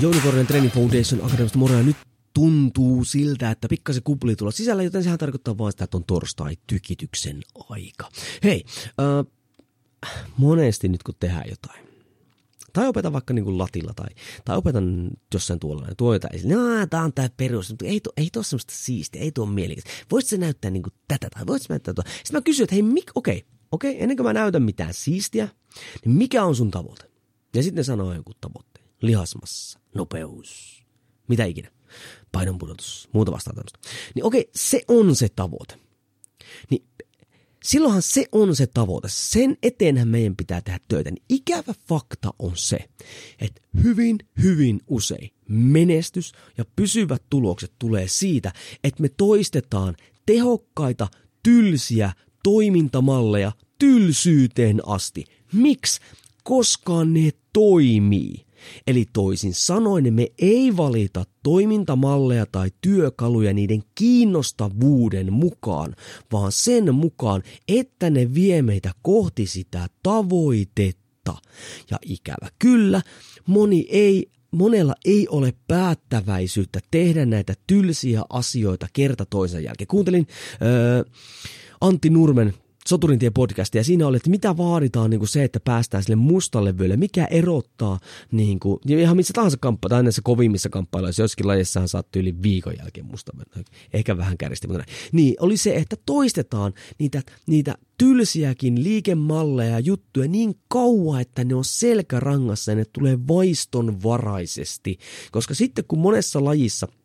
Jouni Korhonen Training Foundation Akademista moro ja nyt tuntuu siltä, että pikkasen kupli tulla sisällä, joten sehän tarkoittaa vaan sitä, että on torstai tykityksen aika. Hei, äh, monesti nyt kun tehdään jotain, tai opetan vaikka niin kuin latilla tai, tai opetan jossain tuolla ja tuo jotain. No, tää on tää perus, mutta ei, tuo, ei tuo semmoista siistiä, ei tuo mielekästä. Voisitko se näyttää niin kuin tätä tai voisitko näyttää tuo? Sitten mä kysyn, että hei, mik, okei, okay, okei, okay, ennen kuin mä näytän mitään siistiä, niin mikä on sun tavoite? Ja sitten sanoo joku tavoitteen. Lihasmassa, nopeus, mitä ikinä. Painonpudotus, muuta vastaan tämmöistä. Niin okei, se on se tavoite. Niin silloinhan se on se tavoite. Sen eteenhän meidän pitää tehdä töitä. Niin ikävä fakta on se, että hyvin, hyvin usein menestys ja pysyvät tulokset tulee siitä, että me toistetaan tehokkaita, tylsiä toimintamalleja tylsyyteen asti. Miksi? Koska ne toimii. Eli toisin sanoen me ei valita toimintamalleja tai työkaluja niiden kiinnostavuuden mukaan, vaan sen mukaan, että ne vie meitä kohti sitä tavoitetta. Ja ikävä kyllä, moni ei monella ei ole päättäväisyyttä tehdä näitä tylsiä asioita kerta toisen jälkeen. Kuuntelin öö, Antti Nurmen Soturintie podcastia. Ja siinä oli, että mitä vaaditaan niin kuin se, että päästään sille mustalle vyölle, mikä erottaa niin kuin, ihan missä tahansa kamppa, tai näissä kovimmissa kamppailuissa, joskin lajissahan saattoi yli viikon jälkeen musta ehkä vähän kärjisti, mutta näin. Niin, oli se, että toistetaan niitä, niitä tylsiäkin liikemalleja ja juttuja niin kauan, että ne on selkärangassa ja ne tulee vaistonvaraisesti, koska sitten kun monessa lajissa –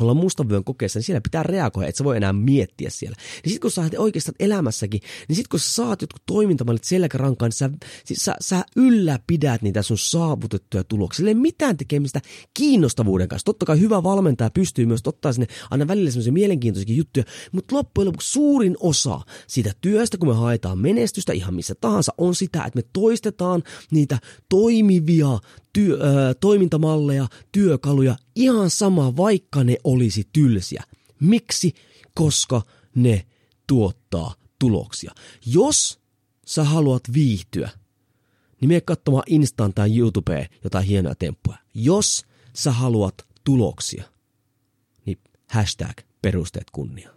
olla mustavyön kokeessa, niin siellä pitää reagoida, että sä voi enää miettiä siellä. Niin sit kun sä oikeastaan elämässäkin, niin sit kun sä saat jotkut toimintamallit selkärankaan, niin sä, siis sä, sä ylläpidät niitä sun saavutettuja tuloksia. Ei mitään tekemistä kiinnostavuuden kanssa. Totta kai hyvä valmentaja pystyy myös ottaa sinne aina välillä semmoisia mielenkiintoisia juttuja, mutta loppujen lopuksi suurin osa siitä työstä, kun me haetaan menestystä ihan missä tahansa, on sitä, että me toistetaan niitä toimivia työ, ö, toimintamalleja, työkaluja, ihan sama vaikka ne olisi tylsiä. Miksi? Koska ne tuottaa tuloksia. Jos sä haluat viihtyä, niin mene katsomaan Instaan tai YouTubeen jotain hienoa temppuja. Jos sä haluat tuloksia, niin hashtag perusteet kunnia.